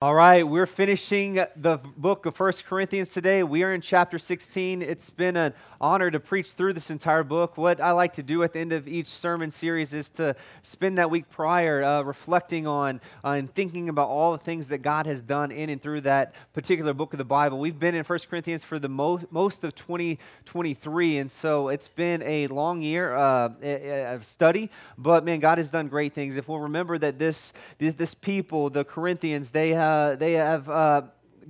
All right, we're finishing the book of First Corinthians today. We are in chapter 16. It's been an honor to preach through this entire book. What I like to do at the end of each sermon series is to spend that week prior uh, reflecting on uh, and thinking about all the things that God has done in and through that particular book of the Bible. We've been in First Corinthians for the mo- most of 2023, and so it's been a long year uh, of study, but man, God has done great things. If we'll remember that this, this people, the Corinthians, they have uh, they have uh,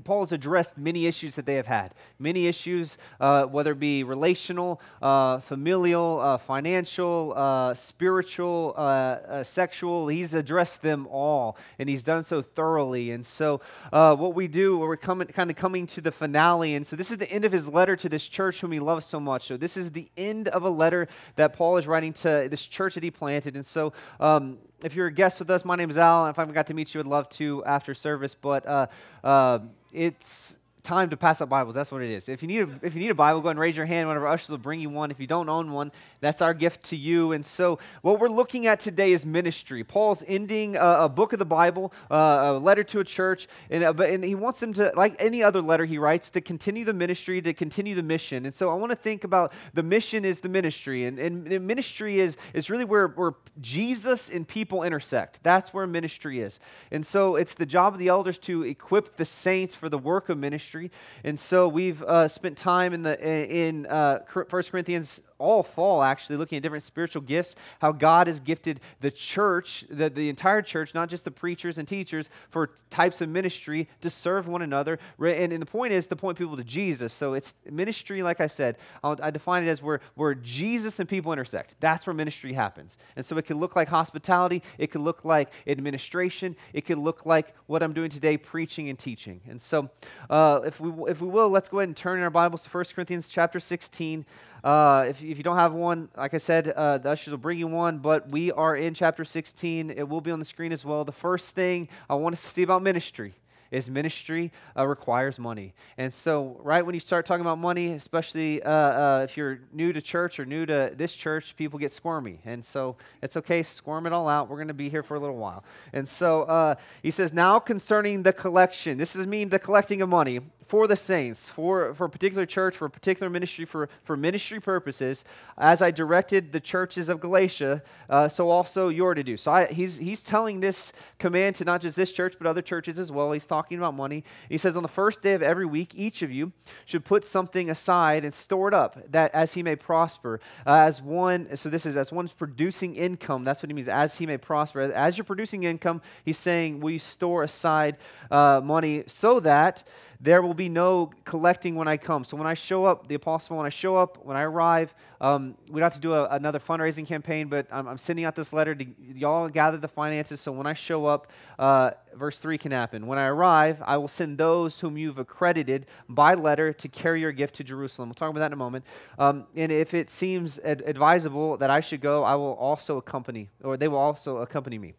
Paul has addressed many issues that they have had. Many issues, uh, whether it be relational, uh, familial, uh, financial, uh, spiritual, uh, uh, sexual. He's addressed them all, and he's done so thoroughly. And so, what we do, we're coming, kind of coming to the finale. And so, this is the end of his letter to this church whom he loves so much. So, this is the end of a letter that Paul is writing to this church that he planted. And so, um, if you're a guest with us, my name is Al. And if I haven't got to meet you, I'd love to after service. But uh, uh, it's time to pass out Bibles. That's what it is. If you need a, if you need a Bible, go and raise your hand. One of our ushers will bring you one. If you don't own one, that's our gift to you. And so, what we're looking at today is ministry. Paul's ending a, a book of the Bible, uh, a letter to a church, and, uh, and he wants them to, like any other letter he writes, to continue the ministry, to continue the mission. And so, I want to think about the mission is the ministry, and, and ministry is is really where where Jesus and people intersect. That's where ministry is. And so, it's the job of the elders to equip the saints for the work of ministry ministry. And so we've uh, spent time in the in uh, 1 Corinthians all fall actually looking at different spiritual gifts, how God has gifted the church, the, the entire church, not just the preachers and teachers, for types of ministry to serve one another. And, and the point is to point people to Jesus. So it's ministry, like I said, I'll, I define it as where, where Jesus and people intersect. That's where ministry happens. And so it could look like hospitality, it could look like administration, it could look like what I'm doing today, preaching and teaching. And so uh, if, we, if we will, let's go ahead and turn in our Bibles to 1 Corinthians chapter 16. Uh, if, if you don't have one, like I said, uh, the ushers will bring you one, but we are in chapter 16. It will be on the screen as well. The first thing I want us to see about ministry is ministry uh, requires money. And so, right when you start talking about money, especially uh, uh, if you're new to church or new to this church, people get squirmy. And so, it's okay, squirm it all out. We're going to be here for a little while. And so, uh, he says, Now concerning the collection, this is mean the collecting of money for the saints, for, for a particular church, for a particular ministry, for, for ministry purposes, as I directed the churches of Galatia, uh, so also you're to do. So I, he's, he's telling this command to not just this church, but other churches as well. He's talking about money. He says, On the first day of every week, each of you should put something aside and store it up, that as he may prosper. Uh, as one, so this is as one's producing income. That's what he means, as he may prosper. As, as you're producing income, he's saying, We store aside uh, money so that there will be no collecting when I come. So when I show up, the apostle, when I show up, when I arrive, um, we don't have to do a, another fundraising campaign, but I'm, I'm, sending out this letter to y'all gather the finances. So when I show up, uh, verse 3 can happen. When I arrive, I will send those whom you've accredited by letter to carry your gift to Jerusalem. We'll talk about that in a moment. Um, and if it seems ad- advisable that I should go, I will also accompany, or they will also accompany me.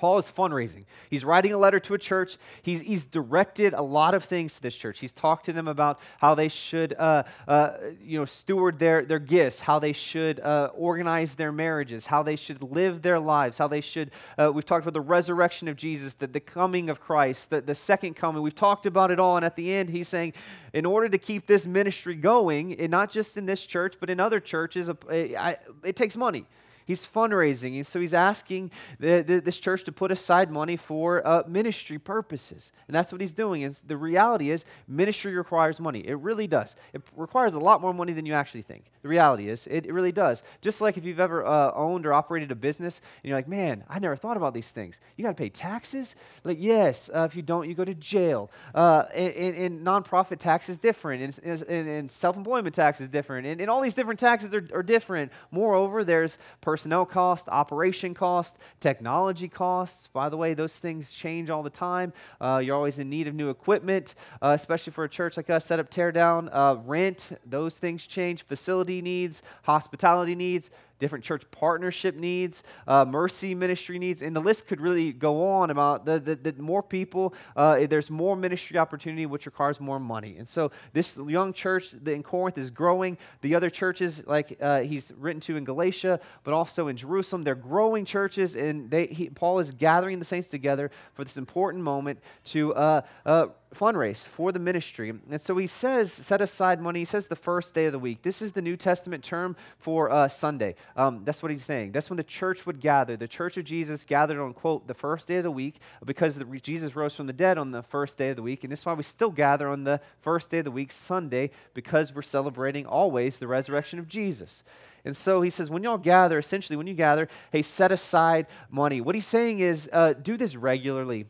Paul is fundraising. He's writing a letter to a church. He's, he's directed a lot of things to this church. He's talked to them about how they should, uh, uh, you know, steward their, their gifts, how they should uh, organize their marriages, how they should live their lives, how they should. Uh, we've talked about the resurrection of Jesus, the, the coming of Christ, the, the second coming. We've talked about it all. And at the end, he's saying, in order to keep this ministry going, and not just in this church, but in other churches, it takes money. He's fundraising. And so he's asking the, the, this church to put aside money for uh, ministry purposes. And that's what he's doing. And the reality is, ministry requires money. It really does. It requires a lot more money than you actually think. The reality is, it, it really does. Just like if you've ever uh, owned or operated a business and you're like, man, I never thought about these things. You got to pay taxes? Like, yes. Uh, if you don't, you go to jail. Uh, and, and, and, nonprofit tax is different. And, and, self employment tax is different. And, all these different taxes are, are different. Moreover, there's personnel cost, operation cost, technology costs. By the way, those things change all the time. Uh, you're always in need of new equipment, uh, especially for a church like us, set up, tear down, uh, rent, those things change, facility needs, hospitality needs different church partnership needs, uh, mercy ministry needs, and the list could really go on about the, the, the more people, uh, there's more ministry opportunity, which requires more money. And so this young church in Corinth is growing. The other churches, like uh, he's written to in Galatia, but also in Jerusalem, they're growing churches, and they, he, Paul is gathering the saints together for this important moment to uh, uh, fundraise for the ministry. And so he says, set aside money. He says the first day of the week. This is the New Testament term for uh, Sunday. Um, that's what he's saying. That's when the church would gather. The church of Jesus gathered on, quote, the first day of the week because the, Jesus rose from the dead on the first day of the week. And this is why we still gather on the first day of the week, Sunday, because we're celebrating always the resurrection of Jesus. And so he says, when y'all gather, essentially, when you gather, hey, set aside money. What he's saying is, uh, do this regularly.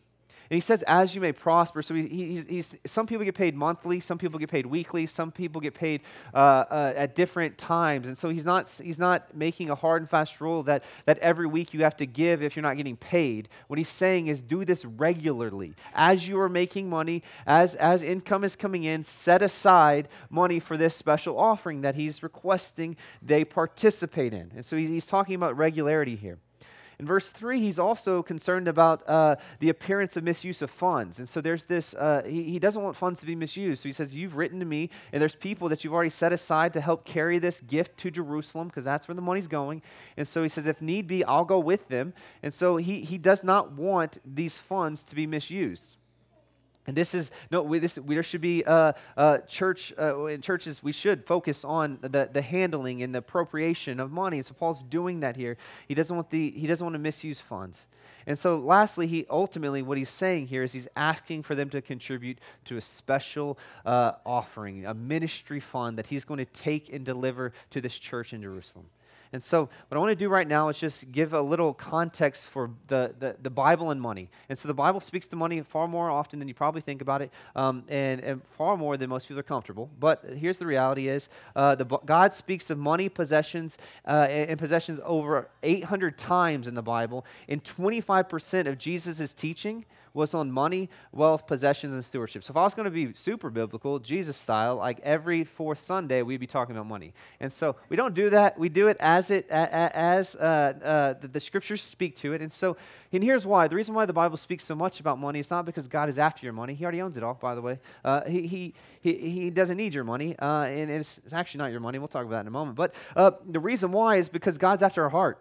And he says, as you may prosper. So he, he's, he's, some people get paid monthly, some people get paid weekly, some people get paid uh, uh, at different times. And so he's not, he's not making a hard and fast rule that, that every week you have to give if you're not getting paid. What he's saying is do this regularly. As you are making money, as, as income is coming in, set aside money for this special offering that he's requesting they participate in. And so he's talking about regularity here. In verse 3, he's also concerned about uh, the appearance of misuse of funds. And so there's this, uh, he, he doesn't want funds to be misused. So he says, You've written to me, and there's people that you've already set aside to help carry this gift to Jerusalem, because that's where the money's going. And so he says, If need be, I'll go with them. And so he, he does not want these funds to be misused. And this is no. We, this, we, there should be uh, uh, church uh, in churches. We should focus on the, the handling and the appropriation of money. And so Paul's doing that here. He doesn't want the he doesn't want to misuse funds. And so, lastly, he ultimately what he's saying here is he's asking for them to contribute to a special uh, offering, a ministry fund that he's going to take and deliver to this church in Jerusalem. And so, what I want to do right now is just give a little context for the, the, the, Bible and money. And so, the Bible speaks to money far more often than you probably think about it, um, and, and, far more than most people are comfortable. But here's the reality is uh, the, God speaks of money, possessions, uh, and, and possessions over 800 times in the Bible. And 25% of Jesus' teaching was on money, wealth, possessions, and stewardship. So if I was going to be super biblical, Jesus style, like every fourth Sunday, we'd be talking about money. And so we don't do that. We do it as it as uh, uh, the, scriptures speak to it. And so, and here's why. The reason why the Bible speaks so much about money is not because God is after your money. He already owns it all, by the way. Uh, he, he, he, he doesn't need your money, uh, and it's, it's, actually not your money. We'll talk about that in a moment. But uh, the reason why is because God's after our heart.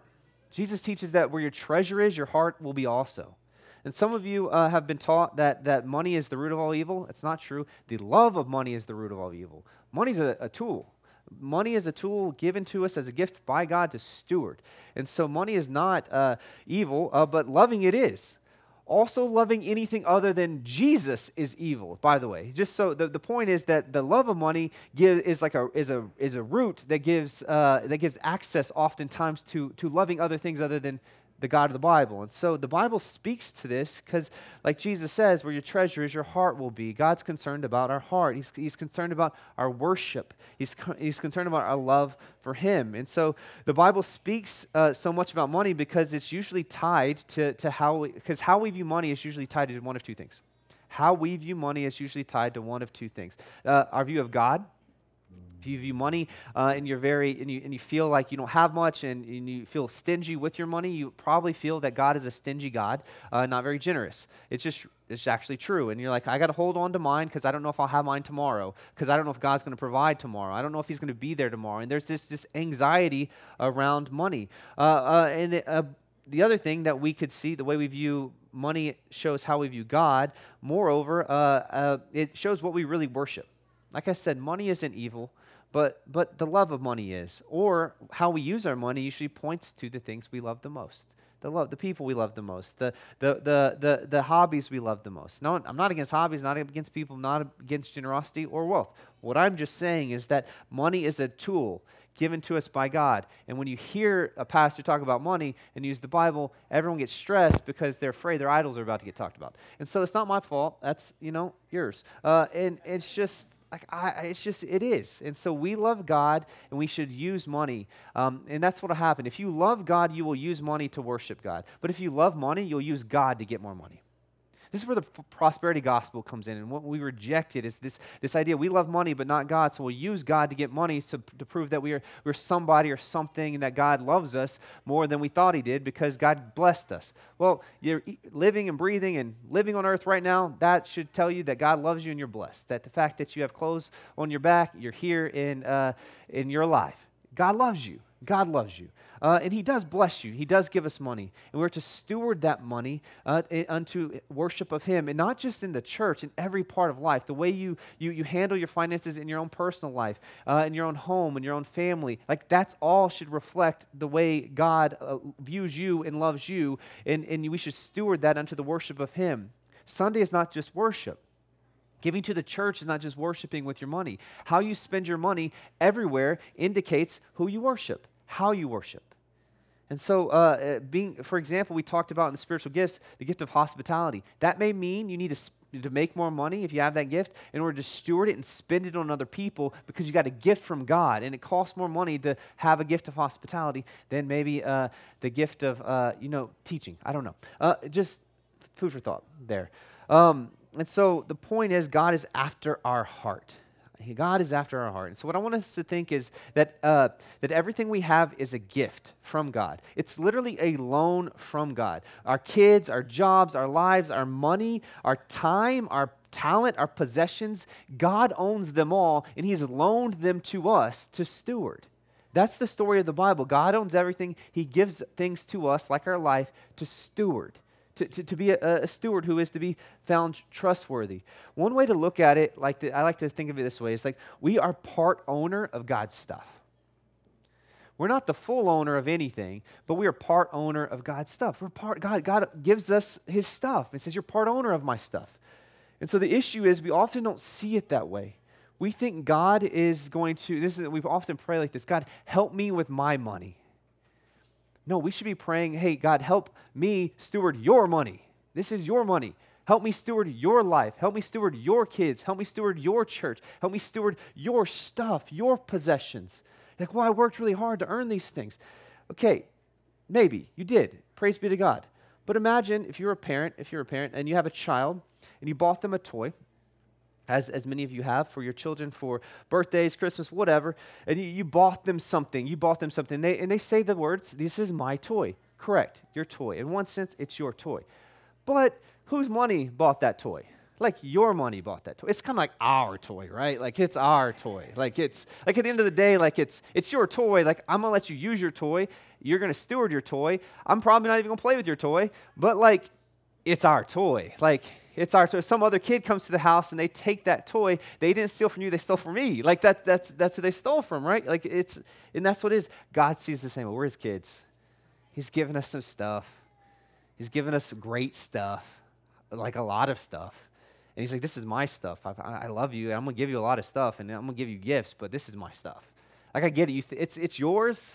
Jesus teaches that where your treasure is, your heart will be also. And some of you uh, have been taught that, that money is the root of all evil. It's not true. The love of money is the root of all evil. Money is a, a tool. Money is a tool given to us as a gift by God to steward. And so money is not uh, evil, uh, but loving it is. Also, loving anything other than Jesus is evil, by the way. Just so the, the point is that the love of money give, is like a, is, a, is a root that gives, uh, that gives access oftentimes to, to loving other things other than the God of the Bible. And so the Bible speaks to this because, like Jesus says, where your treasure is, your heart will be. God's concerned about our heart, He's, he's concerned about our worship, he's, he's concerned about our love for Him. And so the Bible speaks uh, so much about money because it's usually tied to, to how, because how we view money is usually tied to one of two things. How we view money is usually tied to one of two things uh, our view of God if you view money uh, and you're very and you, and you feel like you don't have much and, and, you feel stingy with your money, you probably feel that God is a stingy God, uh, not very generous. It's just it's actually true. And you're like, I got to hold on to mine because I don't know if I'll have mine tomorrow. Because I don't know if God's going to provide tomorrow. I don't know if He's going to be there tomorrow. And there's this this anxiety around money. Uh, uh and it, uh, the other thing that we could see, the way we view money shows how we view God. Moreover, uh, it shows what we really worship. Like I said, money isn't evil but but the love of money is. Or how we use our money usually points to the things we love the most. The love the people we love the most. The the the the, the hobbies we love the most. No i'm not against hobbies not against people not against generosity or wealth. What i'm just saying is that money is a tool given to us by god. And when you hear a pastor talk about money and use the bible everyone gets stressed because they're afraid their idols are about to get talked about. And so it's not my fault. That's you know yours. Uh, and it's just like I, it's just it is. And so we love god and we should use money. Um, and that's what will happen. If you love god you will use money to worship god. But if you love money you'll use god to get more money This is where the prosperity gospel comes in. And what we reject it is this, this idea we love money but not God, so we'll use God to get money to, to prove that we are, we're somebody or something and that God loves us more than we thought He did because God blessed us. Well, you're living and breathing and living on earth right now, that should tell you that God loves you and you're blessed. That the fact that you have clothes on your back, you're here in, uh, in your life. God loves you. God loves you. Uh, and He does bless you. He does give us money. And we're to steward that money uh, unto worship of Him. And not just in the church, in every part of life. The way you, you, you handle your finances in your own personal life, uh, in your own home, in your own family. Like that's all should reflect the way God uh, views you and loves you. And, and we should steward that unto the worship of Him. Sunday is not just worship. Giving to the church is not just worshiping with your money. How you spend your money everywhere indicates who you worship, how you worship. And so, uh, uh, being, for example, we talked about in the spiritual gifts the gift of hospitality. That may mean you need to, to make more money if you have that gift in order to steward it and spend it on other people because you got a gift from God. And it costs more money to have a gift of hospitality than maybe uh, the gift of, uh, you know, teaching. I don't know. Uh, just food for thought there. Um, and so the point is, God is after our heart. God is after our heart. And so, what I want us to think is that, uh, that everything we have is a gift from God. It's literally a loan from God. Our kids, our jobs, our lives, our money, our time, our talent, our possessions, God owns them all, and He's loaned them to us to steward. That's the story of the Bible. God owns everything, He gives things to us, like our life, to steward to, to, to be a, a, steward who is to be found trustworthy. One way to look at it, like the, I like to think of it this way, is like we are part owner of God's stuff. We're not the full owner of anything, but we are part owner of God's stuff. We're part, God, God gives us his stuff and says, You're part owner of my stuff. And so the issue is we often don't see it that way. We think God is going to, this is, we've often prayed like this God, help me with my money. No, we should be praying, hey, God, help me steward your money. This is your money. Help me steward your life. Help me steward your kids. Help me steward your church. Help me steward your stuff, your possessions. Like, well, I worked really hard to earn these things. Okay, maybe you did. Praise be to God. But imagine if you're a parent, if you're a parent and you have a child and you bought them a toy as, as many of you have for your children for birthdays, Christmas, whatever, and you, you bought them something. You bought them something. They, and they say the words, This is my toy. Correct, your toy. In one sense, it's your toy. But whose money bought that toy? Like your money bought that toy. It's kind of like our toy, right? Like it's our toy. Like it's like at the end of the day, like it's it's your toy. Like I'm gonna let you use your toy. You're gonna steward your toy. I'm probably not even gonna play with your toy, but like it's our toy. Like it's our toy. Some other kid comes to the house and they take that toy. They didn't steal from you, they stole from me. Like that, that's, that's who they stole from, right? Like it's, and that's what it is. God sees the same way. We're his kids. He's given us some stuff. He's given us great stuff, like a lot of stuff. And he's like, this is my stuff. I, I love you. I'm going to give you a lot of stuff and I'm going to give you gifts, but this is my stuff. Like I get it. You th- it's, it's yours,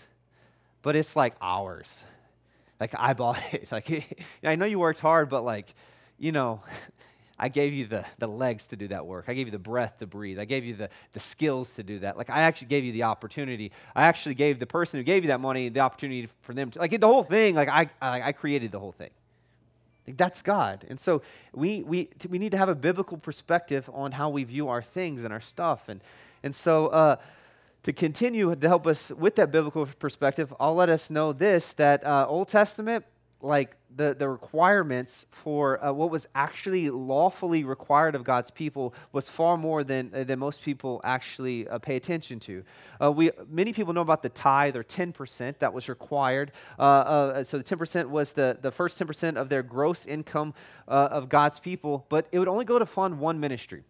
but it's like ours. Like I bought it. Like I know you worked hard, but like, you know, I gave you the, the legs to do that work. I gave you the breath to breathe. I gave you the, the skills to do that. Like, I actually gave you the opportunity. I actually gave the person who gave you that money the opportunity for them to, like, the whole thing, like, I, I, I created the whole thing. Like, that's God. And so we, we, we need to have a biblical perspective on how we view our things and our stuff. And, and so, uh, to continue to help us with that biblical perspective, I'll let us know this that uh, Old Testament, like the, the requirements for uh, what was actually lawfully required of God's people was far more than, uh, than most people actually uh, pay attention to. Uh, we, many people know about the tithe or 10% that was required. Uh, so the 10% was the, the first 10% of their gross income of God's people, but it would only go to fund one ministry.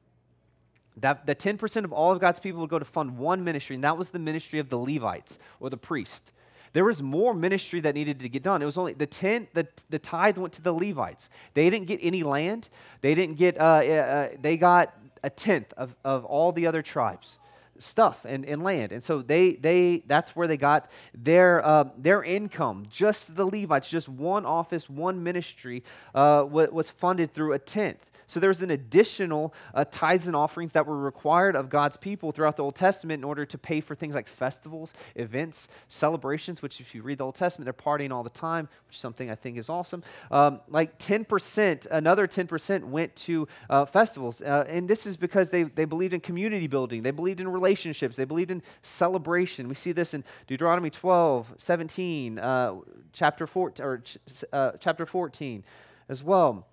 That, the 10% of all of God's people would go to fund one ministry, and that was the ministry of the Levites or the priest. There was more ministry that needed to get done. It was only the ten, the, the tithe went to the Levites. They didn't get any land. They didn't get, uh, uh, uh, they got a tenth of, of all the other tribes stuff and, and land. And so they, they that's where they got their, uh, their income. Just the Levites, just one office, one ministry uh, was funded through a tenth. So there was an additional uh, tithes and offerings that were required of God's people throughout the Old Testament in order to pay for things like festivals, events, celebrations, which if you read the Old Testament, they're partying all the time, which is something I think is awesome. Um, like 10%, another 10% went to uh, festivals. Uh, and this is because they, they believed in community building, they believed in relationships, they believed in celebration. We see this in Deuteronomy 12, 17, uh, chapter, 14, or, uh, chapter 14 as well.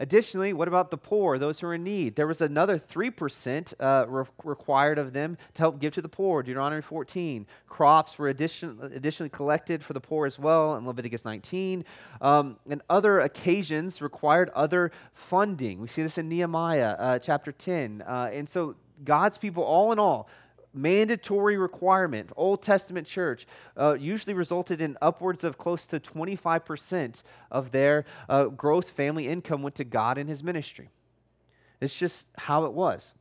Additionally, what about the poor, those who are in need? There was another 3% uh, re- required of them to help give to the poor, Deuteronomy 14. Crops were addition- additionally collected for the poor as well in Leviticus 19. Um, and other occasions required other funding. We see this in Nehemiah uh, chapter 10. Uh, and so God's people, all in all, mandatory requirement, Old Testament church, uh, usually resulted in upwards of close to 25% of their uh, gross family income went to God and his ministry. It's just how it was.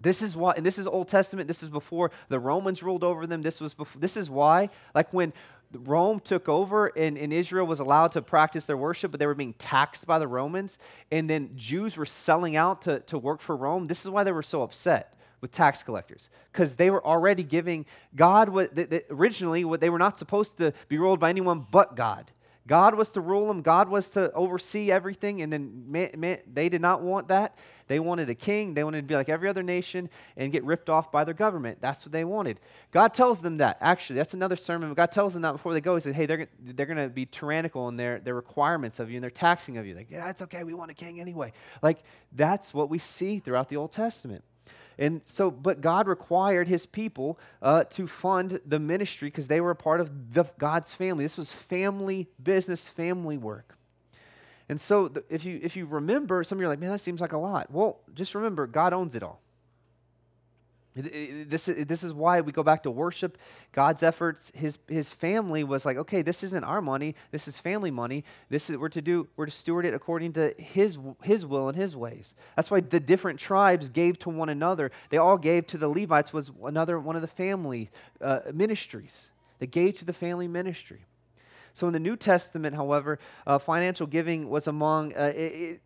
This is why, and this is Old Testament. This is before the Romans ruled over them. This was before, this is why, like when Rome took over and, and Israel was allowed to practice their worship, but they were being taxed by the Romans, and then Jews were selling out to, to work for Rome. This is why they were so upset with tax collectors because they were already giving God what they, they, originally what they were not supposed to be ruled by anyone but God. God was to rule them. God was to oversee everything, and then man, man, they did not want that. They wanted a king. They wanted to be like every other nation and get ripped off by their government. That's what they wanted. God tells them that. Actually, that's another sermon. But God tells them that before they go. He said, "Hey, they're they're going to be tyrannical in their their requirements of you and their taxing of you. Like, yeah, it's okay. We want a king anyway. Like that's what we see throughout the Old Testament." And so, but God required his people uh, to fund the ministry because they were a part of the, God's family. This was family business, family work. And so, if you, if you remember, some of you are like, man, that seems like a lot. Well, just remember, God owns it all. This is, this is why we go back to worship, God's efforts. His, his family was like, okay, this isn't our money. This is family money. This is we're to do. We're to steward it according to His His will and His ways. That's why the different tribes gave to one another. They all gave to the Levites was another one of the family uh, ministries. They gave to the family ministry. So in the New Testament, however, uh, financial giving was among uh, it, it,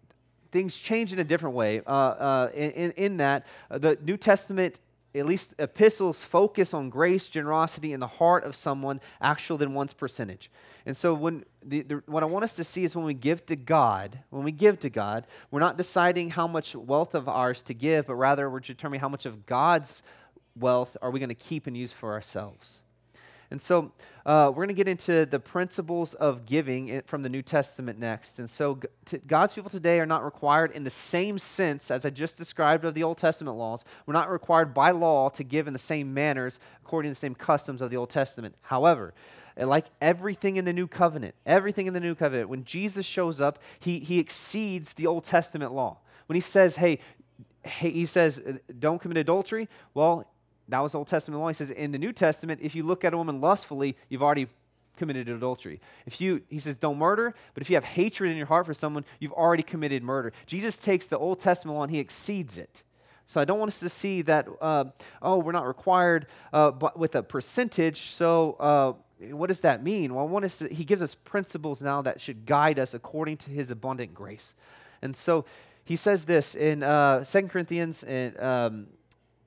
things changed in a different way. Uh, uh, in, in, that, uh, the New Testament at least epistles focus on grace, generosity in the heart of someone actual than one's percentage. And so when the, the, what I want us to see is when we give to God, when we give to God, we're not deciding how much wealth of ours to give, but rather we're determining how much of God's wealth are we going to keep and use for ourselves. And so uh, we're going to get into the principles of giving from the New Testament next. And so God's people today are not required in the same sense as I just described of the Old Testament laws. We're not required by law to give in the same manners according to the same customs of the Old Testament. However, like everything in the new covenant, everything in the new covenant, when Jesus shows up, he, he exceeds the Old Testament law. When he says, hey, hey, he says, don't commit adultery, well, that was Old Testament law. He says in the New Testament, if you look at a woman lustfully, you've already committed adultery. If you, he says, don't murder, but if you have hatred in your heart for someone, you've already committed murder. Jesus takes the Old Testament law and he exceeds it. So I don't want us to see that, uh, oh, we're not required uh, but with a percentage. So uh, what does that mean? Well, I want us to, he gives us principles now that should guide us according to his abundant grace. And so he says this in uh, 2 Corinthians and, um,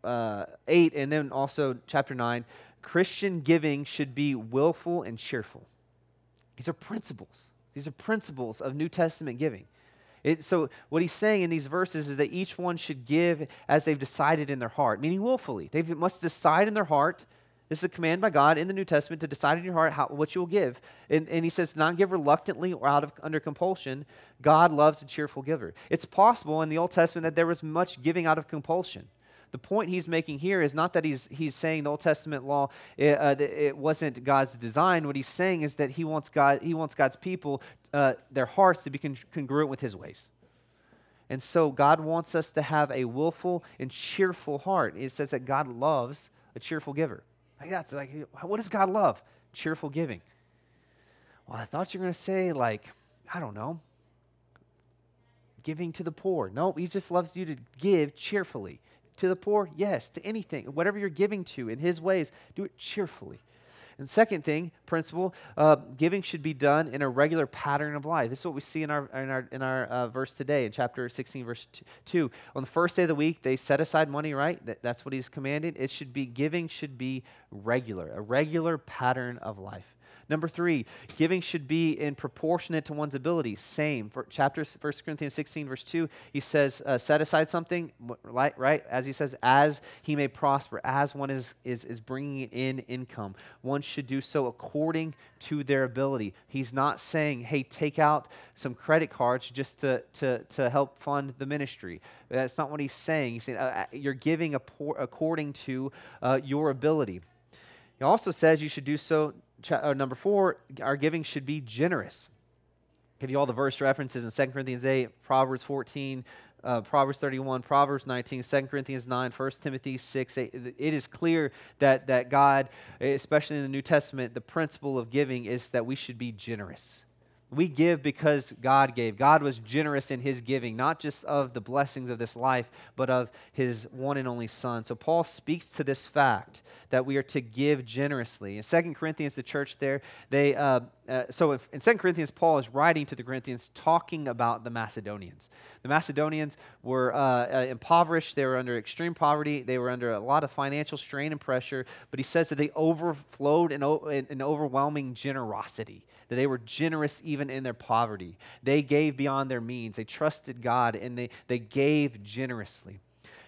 uh, 8 and then also chapter 9 Christian giving should be willful and cheerful. These are principles. These are principles of New Testament giving. It, so, what he's saying in these verses is that each one should give as they've decided in their heart, meaning willfully. They must decide in their heart. This is a command by God in the New Testament to decide in your heart how, what you will give. And, and he says, not give reluctantly or out of under compulsion. God loves a cheerful giver. It's possible in the Old Testament that there was much giving out of compulsion the point he's making here is not that he's, he's saying the Old Testament law it, uh, it wasn't God's design. What he's saying is that he wants, God, he wants God's people, uh, their hearts, to be con- congruent with his ways. And so God wants us to have a willful and cheerful heart. It says that God loves a cheerful giver. Like that's like, what does God love? Cheerful giving. Well, I thought you were going to say, like, I don't know, giving to the poor. No, he just loves you to give cheerfully. To the poor, yes. To anything, whatever you're giving to in His ways, do it cheerfully. And second thing, principle, uh, giving should be done in a regular pattern of life. This is what we see in our in our in our uh, verse today in chapter 16, verse two. On the first day of the week, they set aside money. Right, that, that's what he's commanded. It should be giving should be regular, a regular pattern of life. Number three, giving should be in proportionate to one's ability. Same. For chapter 1 Corinthians 16, verse 2, he says, uh, set aside something, right? As he says, as he may prosper, as one is, is, is bringing in income. One should do so according to their ability. He's not saying, hey, take out some credit cards just to, to, to help fund the ministry. That's not what he's saying. He's saying, uh, uh you're giving according to uh, your ability. He also says you should do so number four, our giving should be generous. Give you all the verse references in 2 Corinthians 8, Proverbs 14, uh, Proverbs 31, Proverbs 19, 2 Corinthians 9, 1 Timothy 6. 8. It is clear that, that God, especially in the New Testament, the principle of giving is that we should be generous. We give because God gave. God was generous in his giving, not just of the blessings of this life, but of his one and only Son. So Paul speaks to this fact that we are to give generously. In 2 Corinthians, the church there, they, uh, uh, so if, in 2 Corinthians, Paul is writing to the Corinthians talking about the Macedonians. The Macedonians were uh, uh, impoverished, they were under extreme poverty, they were under a lot of financial strain and pressure, but he says that they overflowed in, in, in overwhelming generosity, that they were generous even in their poverty. They gave beyond their means, they trusted God, and they, they gave generously.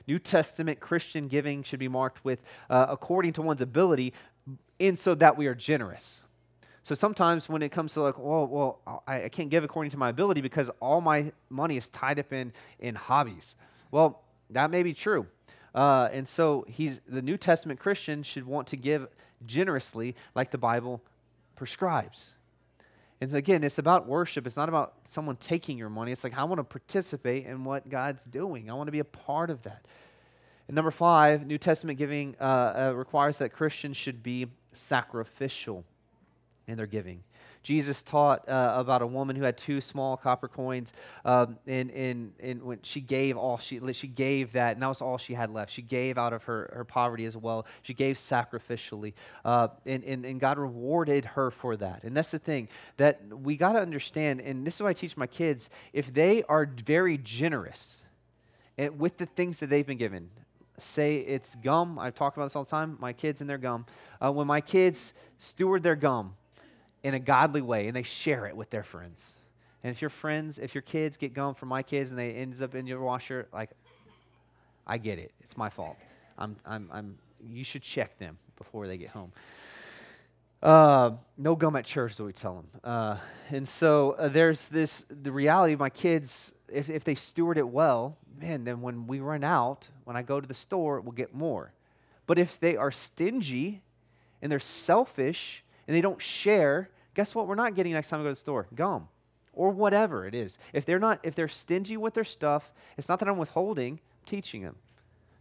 New Testament Christian giving should be marked with uh, according to one's ability, in so that we are generous. So sometimes when it comes to like, well, well, I, I can't give according to my ability because all my money is tied up in in hobbies. Well, that may be true. Uh, and so he's the New Testament Christian should want to give generously, like the Bible prescribes. And again, it's about worship. It's not about someone taking your money. It's like, I want to participate in what God's doing, I want to be a part of that. And number five, New Testament giving uh, uh, requires that Christians should be sacrificial in their giving. Jesus taught uh, about a woman who had two small copper coins, um, and, and, and when she gave all she she gave that, and that was all she had left. She gave out of her, her poverty as well. She gave sacrificially, uh, and, and, and God rewarded her for that. And that's the thing that we got to understand, and this is what I teach my kids. If they are very generous eh, with the things that they've been given, say it's gum. I talk about this all the time. My kids and their gum. Uh, when my kids steward their gum, in a godly way and they share it with their friends. And if your friends, if your kids get gum from my kids and they ends up in your washer, like, I get it. It's my fault. I'm, I'm, I'm, you should check them before they get home. Uh, no gum at church, do we tell them. Uh, and so uh, there's this, the reality of my kids, if, if they steward it well, man, then when we run out, when I go to the store, we'll get more. But if they are stingy and they're selfish and they don't share, guess what? We're not getting next time we go to the store gum or whatever it is. If they're not, if they're stingy with their stuff, it's not that I'm withholding, I'm teaching them.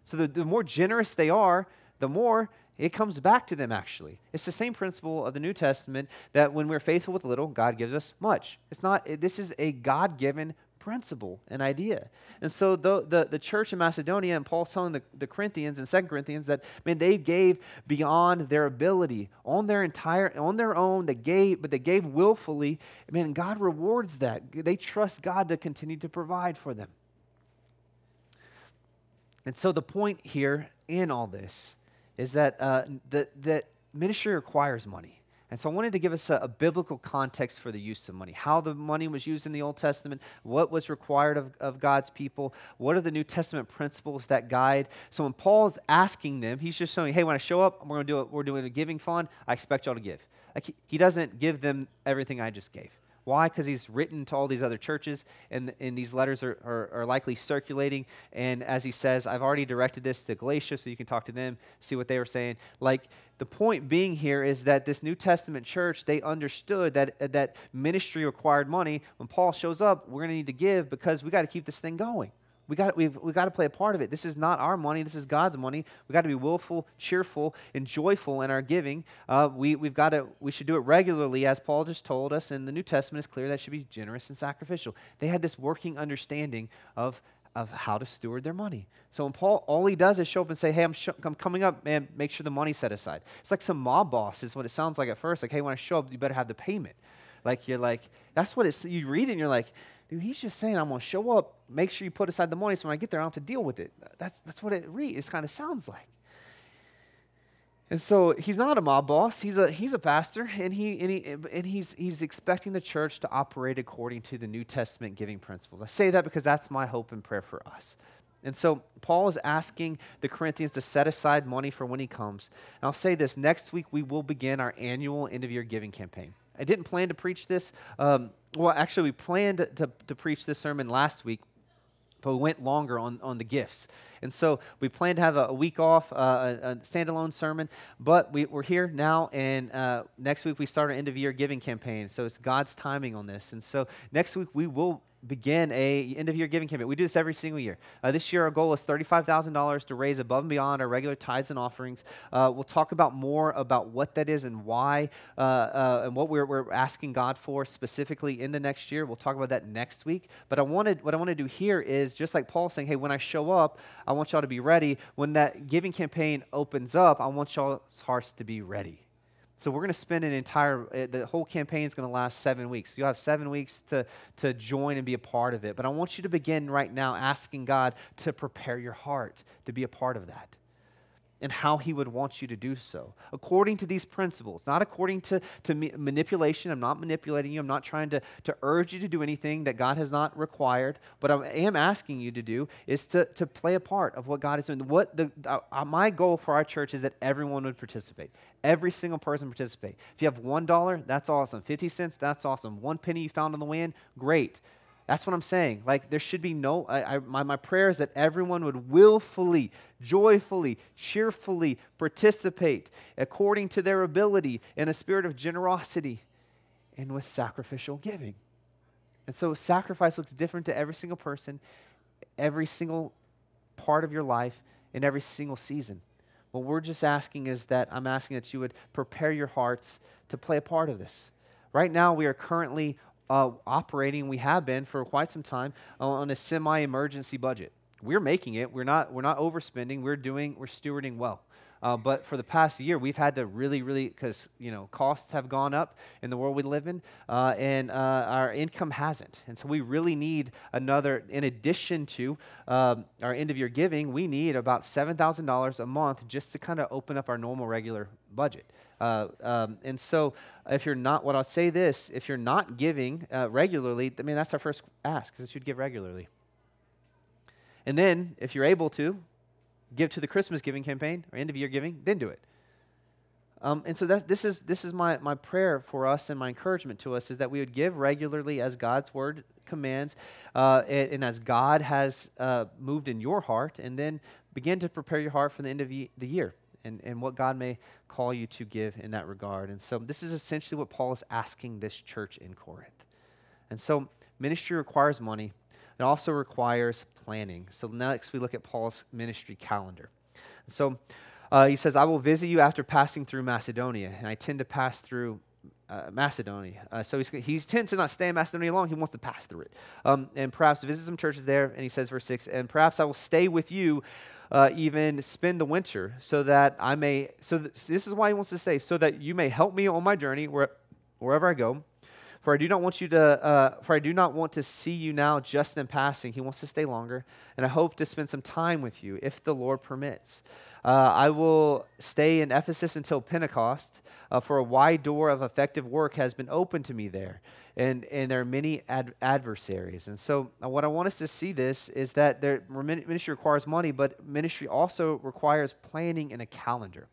So the, the more generous they are, the more it comes back to them actually. It's the same principle of the New Testament that when we're faithful with little, God gives us much. It's not, this is a God given principle, an idea. And so the, the, the church in Macedonia, and Paul's telling the, the Corinthians and Second Corinthians that, man, they gave beyond their ability, on their entire, on their own, they gave, but they gave willfully. Man, God rewards that. They trust God to continue to provide for them. And so the point here in all this is that, uh, that, that ministry requires money. And so I wanted to give us a, a, biblical context for the use of money, how the money was used in the Old Testament, what was required of, of God's people, what are the New Testament principles that guide. So when Paul's asking them, he's just showing, hey, when I show up, we're going to do it, we're doing a giving fund, I expect y'all to give. Like he, he doesn't give them everything I just gave. Why? Because he's written to all these other churches, and, and these letters are, are, are, likely circulating. And as he says, I've already directed this to Galatia, so you can talk to them, see what they were saying. Like, the point being here is that this New Testament church, they understood that, that ministry required money. When Paul shows up, we're going to need to give because we got to keep this thing going. We got, we've, we got to play a part of it. This is not our money. This is God's money. we got to be willful, cheerful, and joyful in our giving. Uh, we, we've got to, we should do it regularly, as Paul just told us. In the New Testament, it's clear that should be generous and sacrificial. They had this working understanding of of how to steward their money. So when Paul, all he does is show up and say, hey, I'm, sh- I'm coming up, man, make sure the money's set aside. It's like some mob boss is what it sounds like at first. Like, hey, when I show up, you better have the payment. Like, you're like, that's what it's, you read it and you're like, dude, he's just saying, I'm going to show up, make sure you put aside the money so when I get there, I don't have to deal with it. That's, that's what it reads, it kind of sounds like. And so he's not a mob boss. He's a, he's a pastor, and, he, and, he, and he's, he's expecting the church to operate according to the New Testament giving principles. I say that because that's my hope and prayer for us. And so Paul is asking the Corinthians to set aside money for when he comes. And I'll say this next week, we will begin our annual end of year giving campaign. I didn't plan to preach this. Um, well, actually, we planned to, to preach this sermon last week, but we went longer on, on the gifts. And so we plan to have a, a week off, uh, a, a, standalone sermon, but we, are here now, and uh, next week we start our end of year giving campaign. So it's God's timing on this. And so next week we will begin a end of year giving campaign. We do this every single year. Uh, this year, our goal is $35,000 to raise above and beyond our regular tithes and offerings. Uh, we'll talk about more about what that is and why uh, uh, and what we're, we're asking God for specifically in the next year. We'll talk about that next week. But I wanted, what I want to do here is just like Paul saying, hey, when I show up, I want y'all to be ready. When that giving campaign opens up, I want y'all's hearts to be ready. So we're going to spend an entire, uh, the whole campaign is going to last seven weeks. You'll have seven weeks to, to join and be a part of it. But I want you to begin right now asking God to prepare your heart to be a part of that and how he would want you to do so. According to these principles not according to, to manipulation i'm not manipulating you i'm not trying to, to urge you to do anything that god has not required. But i am asking you to do is to, to play a part of what god is doing. What the, uh, my goal for our church is that everyone would participate. Every single person participate. If you have one dollar that's awesome. 50 cents that's awesome. One penny you found on the wind great that's what I'm saying. Like, there should be no, I, I, my, my prayer is that everyone would willfully, joyfully, cheerfully participate according to their ability in a spirit of generosity and with sacrificial giving. And so, sacrifice looks different to every single person, every single part of your life, in every single season. What we're just asking is that I'm asking that you would prepare your hearts to play a part of this. Right now, we are currently uh, operating, we have been for quite some time, on a semi-emergency budget. We're making it. We're not. We're not overspending. We're doing. We're stewarding well. Uh, but for the past year, we've had to really, really, because you know costs have gone up in the world we live in, uh, and uh, our income hasn't. And so we really need another. In addition to um, our end of year giving, we need about seven thousand dollars a month just to kind of open up our normal regular budget. Uh, um, and so, if you're not, what I'll say this: if you're not giving uh, regularly, I mean that's our first ask, that you'd give regularly. And then, if you're able to, give to the Christmas giving campaign or end of year giving, then do it. Um, and so that, this is, this is my, my prayer for us and my encouragement to us is that we would give regularly as God's word commands uh, and, and, as God has uh, moved in your heart, and then begin to prepare your heart for the end of the year and, and what God may call you to give in that regard. And so this is essentially what Paul is asking this church in Corinth. And so ministry requires money, it also requires planning. So next we look at Paul's ministry calendar. So uh, he says, I will visit you after passing through Macedonia. And I tend to pass through uh, Macedonia. Uh, so he's, he tends to not stay in Macedonia long. He wants to pass through it. Um, and perhaps visit some churches there. And he says, verse 6, and perhaps I will stay with you, uh, even spend the winter, so that I may, so, th- this is why he wants to stay, so that you may help me on my journey where, wherever I go. For I do not want you to, uh, for I do not want to see you now just in passing. He wants to stay longer, and I hope to spend some time with you if the Lord permits. Uh, I will stay in Ephesus until Pentecost, uh, for a wide door of effective work has been opened to me there, and, and there are many ad- adversaries. And so, uh, what I want us to see this is that there, ministry requires money, but ministry also requires planning and a calendar.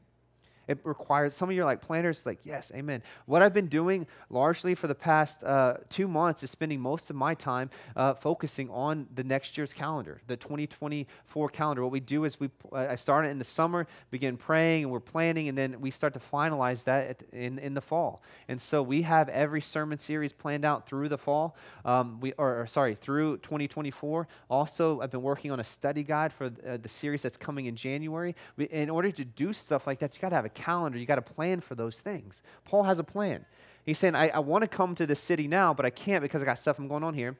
It requires, some of you are like planners, like, yes, amen. What I've been doing largely for the past uh, two months is spending most of my time uh, focusing on the next year's calendar, the 2024 calendar. What we do is we, uh, I start it in the summer, begin praying, and we're planning, and then we start to finalize that in, in the fall. And so we have every sermon series planned out through the fall, um, we, or, or, sorry, through 2024. Also, I've been working on a study guide for uh, the series that's coming in January. We, in order to do stuff like that, you got to have a calendar. You got to plan for those things. Paul has a plan. He's saying, I, I want to come to the city now, but I can't because I got stuff I'm going on here.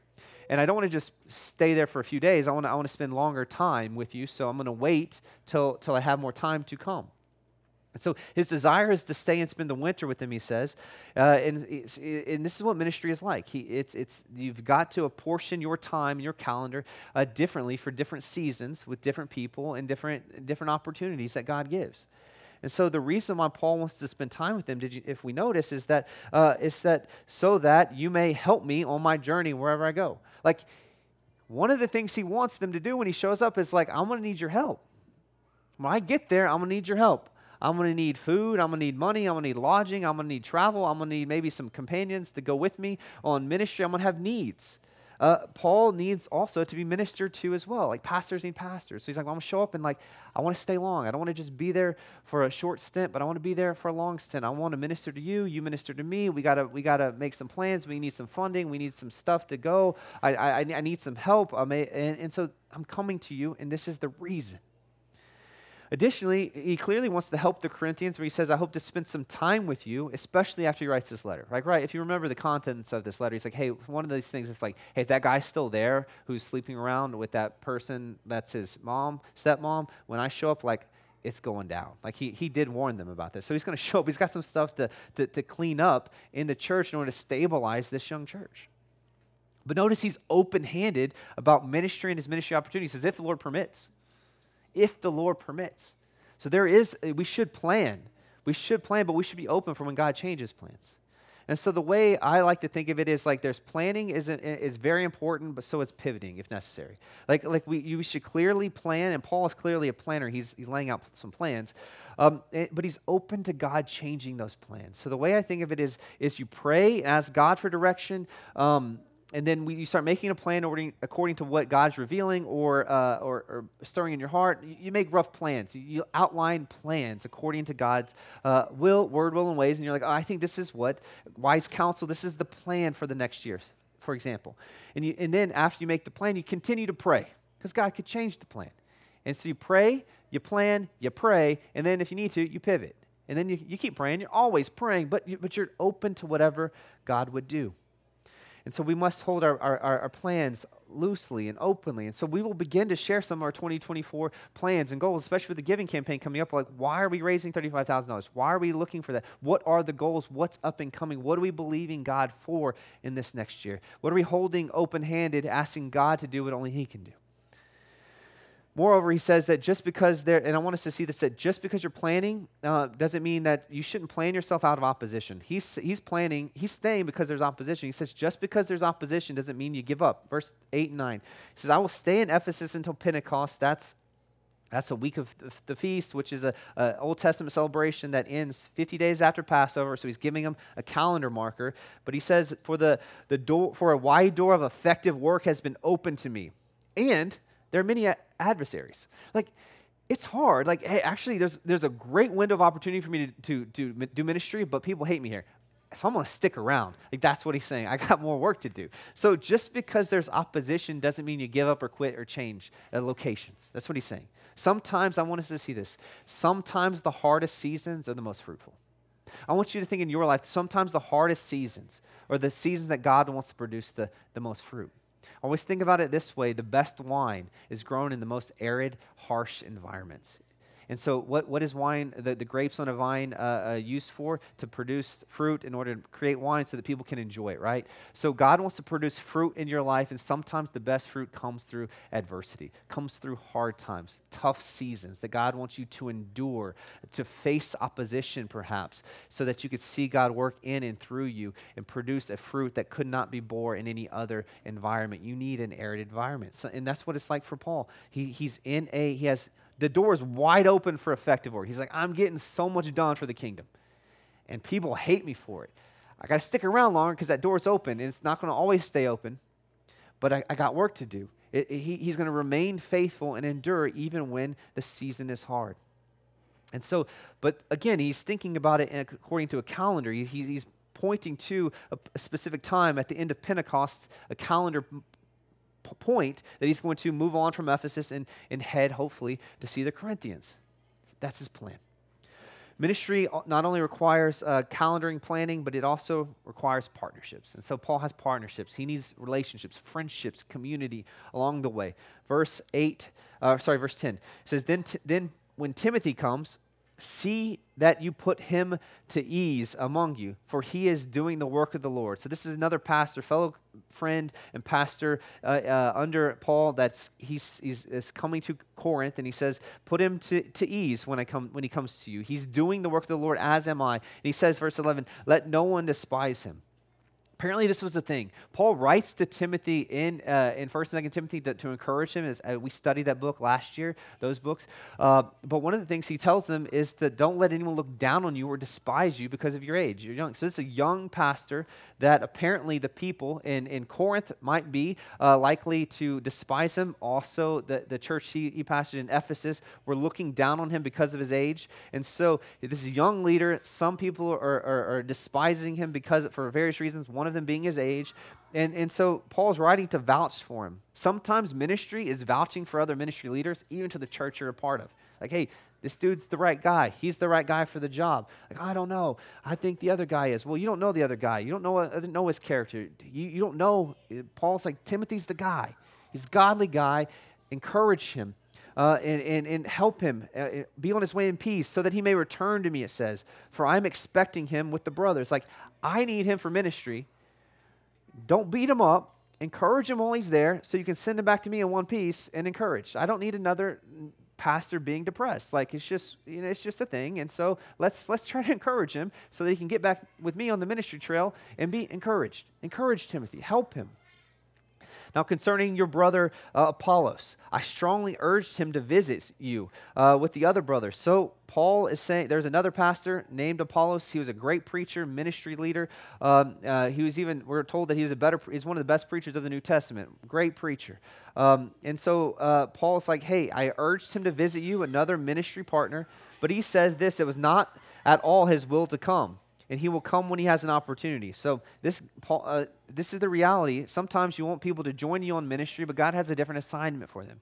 And I don't want to just stay there for a few days. I want to, I want to spend longer time with you, so I'm going to wait till, till I have more time to come. And so his desire is to stay and spend the winter with him, he says. Uh, and, and this is what ministry is like. He, it's, it's, you've got to apportion your time and your calendar uh, differently for different seasons with different people and different, different opportunities that God gives. And so the reason why Paul wants to spend time with them, you, if we notice, is that, uh, is that so that you may help me on my journey wherever I go. Like, one of the things he wants them to do when he shows up is like, I'm going to need your help. When I get there, I'm going to need your help. I'm going to need food. I'm going to need money. I'm going to need lodging. I'm going to need travel. I'm going to need maybe some companions to go with me on ministry. I'm going to have needs. Uh, Paul needs also to be ministered to as well. Like pastors need pastors. So he's like, well, I'm to show up and like, I want to stay long. I don't want to just be there for a short stint, but I want to be there for a long stint. I want to minister to you. You minister to me. We got to we got to make some plans. We need some funding. We need some stuff to go. I, I, I need some help. and, and so I'm coming to you, and this is the reason. Additionally, he clearly wants to help the Corinthians where he says, I hope to spend some time with you, especially after he writes this letter. Like, right, if you remember the contents of this letter, he's like, hey, one of these things is like, hey, if that guy's still there who's sleeping around with that person that's his mom, stepmom, when I show up, like, it's going down. Like he, he did warn them about this. So he's going to show up. He's got some stuff to, to, to clean up in the church in order to stabilize this young church. But notice he's open handed about ministry and his ministry opportunities as if the Lord permits if the Lord permits. So there is, we should plan. We should plan, but we should be open for when God changes plans. And so the way I like to think of it is like there's planning is is very important, but so it's pivoting if necessary. Like like we you should clearly plan, and Paul is clearly a planner. He's he's laying out some plans, um, but he's open to God changing those plans. So the way I think of it is is you pray, ask God for direction. Um, and then we, you start making a plan according, according to what God's revealing or, uh, or, or, stirring in your heart. You, you make rough plans. You, you, outline plans according to God's uh, will, word, will, and ways. And you're like, oh, I think this is what wise counsel, this is the plan for the next year, for example. And, you, and then after you make the plan, you continue to pray because God could change the plan. And so you pray, you plan, you pray, and then if you need to, you pivot. And then you, you keep praying. You're always praying, but, you, but you're open to whatever God would do. And so we must hold our, our, our, plans loosely and openly. And so we will begin to share some of our 2024 plans and goals, especially with the giving campaign coming up. Like, why are we raising $35,000? Why are we looking for that? What are the goals? What's up and coming? What are we believing God for in this next year? What are we holding open handed, asking God to do what only He can do? Moreover, he says that just because there, and I want us to see this, that just because you're planning uh, doesn't mean that you shouldn't plan yourself out of opposition. He's, he's planning, he's staying because there's opposition. He says, just because there's opposition doesn't mean you give up. Verse 8 and 9. He says, I will stay in Ephesus until Pentecost. That's that's a week of the feast, which is a, a, Old Testament celebration that ends 50 days after Passover. So he's giving them a calendar marker. But he says, for the, the door, for a wide door of effective work has been opened to me. And there are many adversaries. Like, it's hard. Like, hey, actually, there's, there's a great window of opportunity for me to, to, to do ministry, but people hate me here. So I'm going to stick around. Like, that's what he's saying. I got more work to do. So just because there's opposition doesn't mean you give up or quit or change locations. That's what he's saying. Sometimes I want us to see this. Sometimes the hardest seasons are the most fruitful. I want you to think in your life, sometimes the hardest seasons are the seasons that God wants to produce the, the most fruit. Always think about it this way the best wine is grown in the most arid, harsh environments. And so, what, what is wine, the, the grapes on a vine, uh, uh, used for? To produce fruit in order to create wine so that people can enjoy it, right? So, God wants to produce fruit in your life, and sometimes the best fruit comes through adversity, comes through hard times, tough seasons that God wants you to endure, to face opposition perhaps, so that you could see God work in and through you and produce a fruit that could not be born in any other environment. You need an arid environment. So, and that's what it's like for Paul. He, he's in a, he has the door is wide open for effective work. He's like, I'm getting so much done for the kingdom. And people hate me for it. I got to stick around longer because that door's open and it's not going to always stay open. But I, I got work to do. It, it, he, he's going to remain faithful and endure even when the season is hard. And so, but again, he's thinking about it according to a calendar. He, he's pointing to a, specific time at the end of Pentecost, a calendar point that he's going to move on from Ephesus and, and head, hopefully, to see the Corinthians. That's his plan. Ministry not only requires uh, calendaring planning, but it also requires partnerships. And so Paul has partnerships. He needs relationships, friendships, community along the way. Verse 8, uh, sorry, verse 10 says, then, t- then when Timothy comes, see that you put him to ease among you, for he is doing the work of the Lord. So this is another pastor, fellow friend and pastor uh, uh, under Paul. That's he's, he's is coming to Corinth, and he says, "Put him to, to ease when I come when he comes to you. He's doing the work of the Lord, as am I." And he says, verse eleven, "Let no one despise him." Apparently, this was a thing. Paul writes to Timothy in uh, in First and Second Timothy to, to, encourage him. As uh, we studied that book last year, those books. Uh, but one of the things he tells them is that don't let anyone look down on you or despise you because of your age. You're young. So this is a young pastor that apparently the people in, in Corinth might be uh, likely to despise him. Also, the, the church he, he pastored in Ephesus were looking down on him because of his age. And so this young leader, some people are, are, are despising him because for various reasons. One of them being his age. And, and so Paul's writing to vouch for him. Sometimes ministry is vouching for other ministry leaders, even to the church you're a part of. Like, hey, this dude's the right guy. He's the right guy for the job. Like, I don't know. I think the other guy is. Well, you don't know the other guy. You don't know, uh, know his character. You, you don't know. Paul's like, Timothy's the guy. He's a godly guy. Encourage him. Uh, and, and, and help him uh, uh, be on his way in peace so that he may return to me, it says. For I'm expecting him with the brothers. Like, I need him for ministry. Don't beat him up. Encourage him while he's there so you can send him back to me in one piece and encourage. I don't need another pastor being depressed. Like it's just, you know, it's just a thing. And so let's let's try to encourage him so that he can get back with me on the ministry trail and be encouraged. Encourage Timothy. Help him. Now, concerning your brother uh, Apollos, I strongly urged him to visit you uh, with the other brothers. So, Paul is saying there's another pastor named Apollos. He was a great preacher, ministry leader. Um, uh, he was even, we're told that he was a better, he's one of the best preachers of the New Testament. Great preacher. Um, and so, uh, Paul's like, hey, I urged him to visit you, another ministry partner. But he says this it was not at all his will to come and he will come when he has an opportunity. So this Paul, uh, this is the reality. Sometimes you want people to join you on ministry, but God has a different assignment for them.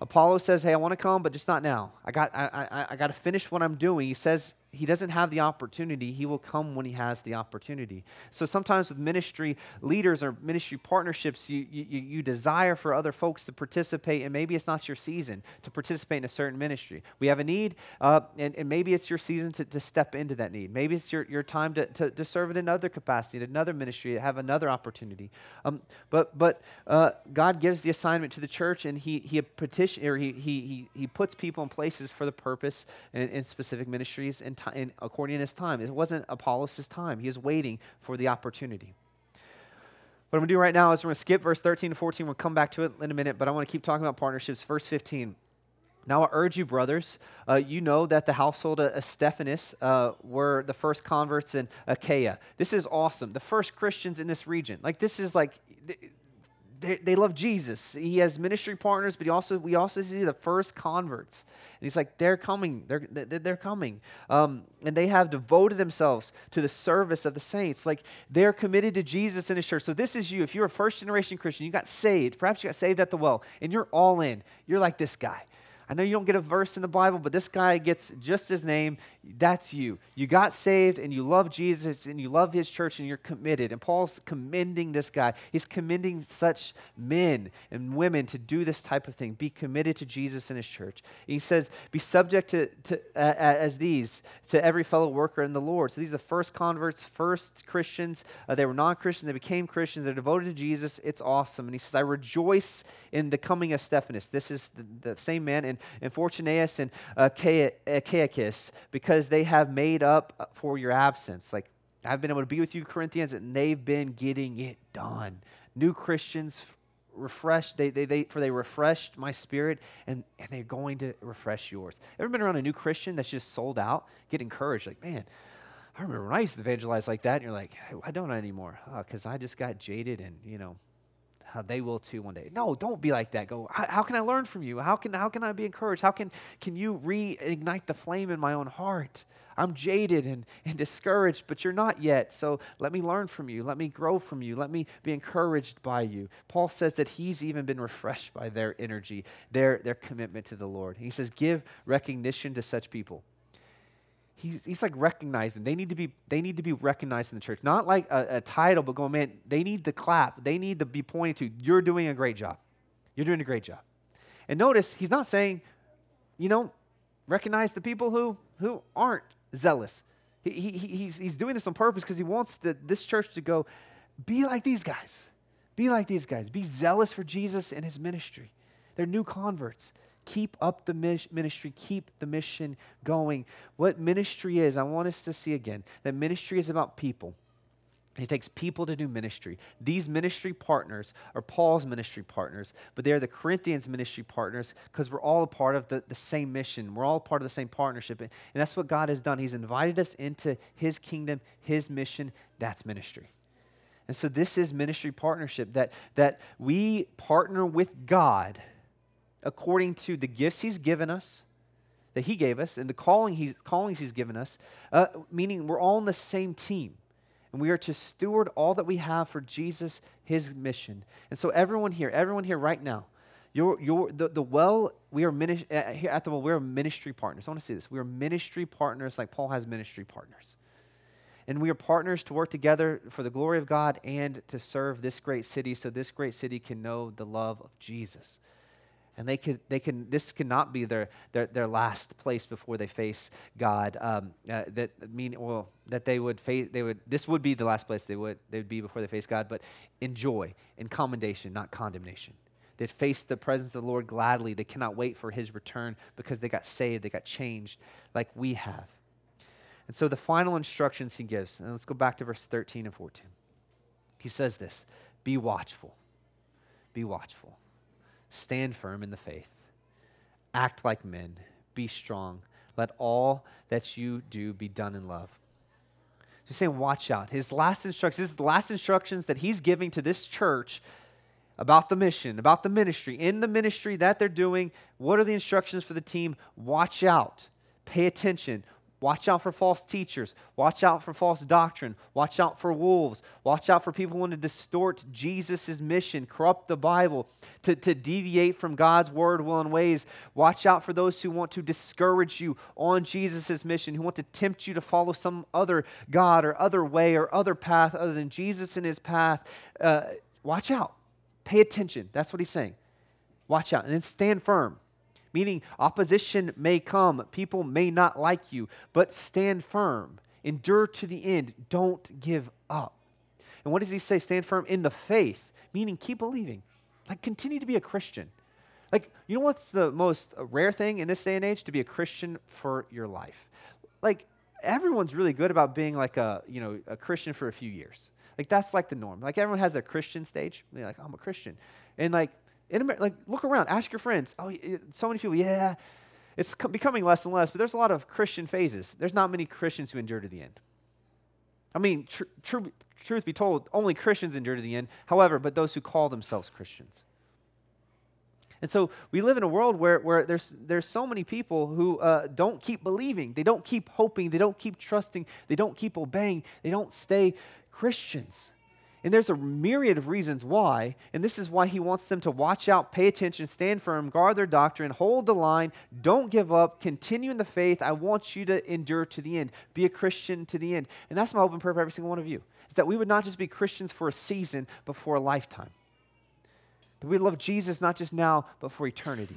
Apollo says, "Hey, I want to come, but just not now. I got I, I, I got to finish what I'm doing." He says he doesn't have the opportunity. He will come when he has the opportunity. So sometimes with ministry leaders or ministry partnerships, you, you, you desire for other folks to participate, and maybe it's not your season to participate in a certain ministry. We have a need, uh, and, and maybe it's your season to, to step into that need. Maybe it's your, your time to, to, to serve in another capacity, in another ministry, to have another opportunity. Um, but but uh, God gives the assignment to the church, and he, he petition, or he, he, he, he puts people in places for the purpose in, in specific ministries and in, according to his time. It wasn't Apollos' time. He was waiting for the opportunity. What I'm going to do right now is we're going to skip verse 13 to 14. We'll come back to it in a minute, but I want to keep talking about partnerships. Verse 15. Now I urge you, brothers, uh, you know that the household of Stephanas uh, were the first converts in Achaia. This is awesome. The first Christians in this region. Like, this is like, they, they love Jesus. He has ministry partners, but he also we also see the first converts. And he's like, they're coming. They're, they're coming. Um, and they have devoted themselves to the service of the saints. Like they're committed to Jesus in his church. So this is you. If you're a first generation Christian, you got saved. Perhaps you got saved at the well, and you're all in. You're like this guy. I know you don't get a verse in the Bible, but this guy gets just his name. That's you. You got saved and you love Jesus and you love his church and you're committed. And Paul's commending this guy. He's commending such men and women to do this type of thing. Be committed to Jesus and his church. He says, be subject to, to uh, as these to every fellow worker in the Lord. So these are first converts, first Christians. Uh, they were non Christians, they became Christians, they're devoted to Jesus. It's awesome. And he says, I rejoice in the coming of Stephanas. This is the, the same man. And and Fortunatus and uh, Achaicus because they have made up for your absence. Like, I've been able to be with you, Corinthians, and they've been getting it done. New Christians refreshed, they, they, they, for they refreshed my spirit, and, and they're going to refresh yours. Ever been around a new Christian that's just sold out? Get encouraged, like, man, I remember when I used to evangelize like that, and you're like, hey, why don't I anymore? Because oh, I just got jaded and, you know, they will too one day. No, don't be like that. Go, how, how, can I learn from you? How can, how can I be encouraged? How can, can you reignite the flame in my own heart? I'm jaded and, and discouraged, but you're not yet. So let me learn from you. Let me grow from you. Let me be encouraged by you. Paul says that he's even been refreshed by their energy, their, their commitment to the Lord. He says, give recognition to such people. He's, he's like recognizing they need to be they need to be recognized in the church. Not like a, a, title but going man they need the clap. They need to be pointed to. You're doing a great job. You're doing a great job. And notice he's not saying you know recognize the people who who aren't zealous. He, he, he's, he's doing this on purpose because he wants the, this church to go be like these guys. Be like these guys. Be zealous for jesus and his ministry. They're new converts Keep up the ministry, keep the mission going. What ministry is, I want us to see again that ministry is about people. It takes people to do ministry. These ministry partners are Paul's ministry partners, but they are the Corinthians' ministry partners because we're all a part of the, the same mission. We're all part of the same partnership. And that's what God has done. He's invited us into His kingdom, His mission. That's ministry. And so this is ministry partnership that, that we partner with God according to the gifts he's given us, that he gave us, and the calling he, callings he's given us, uh, meaning we're all on the same team. And we are to steward all that we have for Jesus, his mission. And so, everyone here, everyone here right now, you're, you're, the, the well, we are uh, here at the well, we're ministry partners. I want to say this. We are ministry partners like Paul has ministry partners. And we are partners to work together for the glory of God and to serve this great city so this great city can know the love of Jesus and they could they can this cannot be their their, their last place before they face god. Um, uh, that mean well that they would face they would this would be the last place they would they would be before they face god but in joy in commendation not condemnation. They'd face the presence of the lord gladly. They cannot wait for his return because they got saved they got changed like we have. And so the final instructions he gives and let's go back to verse 13 and 14 he says this be watchful. Be watchful Stand firm in the faith. Act like men. Be strong. Let all that you do be done in love. He's saying, watch out. His last instructions, his last instructions that he's giving to this church about the mission, about the ministry. In the ministry that they're doing, what are the instructions for the team? Watch out. Pay attention. Watch out for false teachers. Watch out for false doctrine. Watch out for wolves. Watch out for people who want to distort Jesus' mission, corrupt the Bible, to, to deviate from God's word, will, and ways. Watch out for those who want to discourage you on Jesus' mission, who want to tempt you to follow some other God or other way or other path other than Jesus and his path. Uh, watch out. Pay attention. That's what he's saying. Watch out. And then stand firm meaning opposition may come, people may not like you, but stand firm, endure to the end, don't give up. And what does he say? Stand firm in the faith, meaning keep believing. Like continue to be a Christian. Like, you know what's the most rare thing in this day and age? To be a Christian for your life. Like, everyone's really good about being like a, you know, a Christian for a few years. Like, that's like the norm. Like, everyone has a Christian stage. They're like, I'm a Christian. And like, in like, look around, ask your friends. Oh, so many people, yeah, it's becoming less and less, but there's a lot of Christian phases. There's not many Christians who endure to the end. I mean, tr- tr- truth be told, only Christians endure to the end. However, but those who call themselves Christians. And so we live in a world where, where there's, there's so many people who uh, don't keep believing, they don't keep hoping, they don't keep trusting, they don't keep obeying, they don't stay Christians. And there's a myriad of reasons why. And this is why he wants them to watch out, pay attention, stand firm, guard their doctrine, hold the line, don't give up, continue in the faith. I want you to endure to the end, be a Christian to the end. And that's my hope and prayer for every single one of you is that we would not just be Christians for a season, but for a lifetime. That we love Jesus not just now, but for eternity.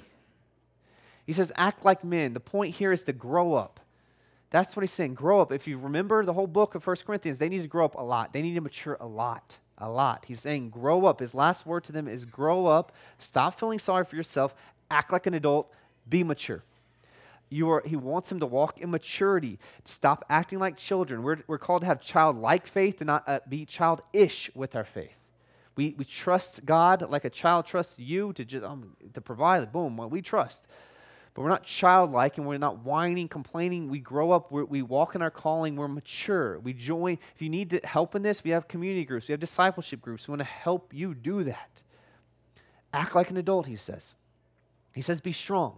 He says, act like men. The point here is to grow up. That's what he's saying. Grow up. If you remember the whole book of 1 Corinthians, they need to grow up a lot. They need to mature a lot. A lot. He's saying, grow up. His last word to them is grow up. Stop feeling sorry for yourself. Act like an adult. Be mature. You are, he wants them to walk in maturity. Stop acting like children. We're, we're called to have childlike faith and not uh, be childish with our faith. We, we trust God like a child trusts you to, just, um, to provide. Boom, we trust but we're not childlike and we're not whining, complaining. We grow up, we walk in our calling, we're mature. We join. If you need help in this, we have community groups, we have discipleship groups. We want to help you do that. Act like an adult, he says. He says, be strong.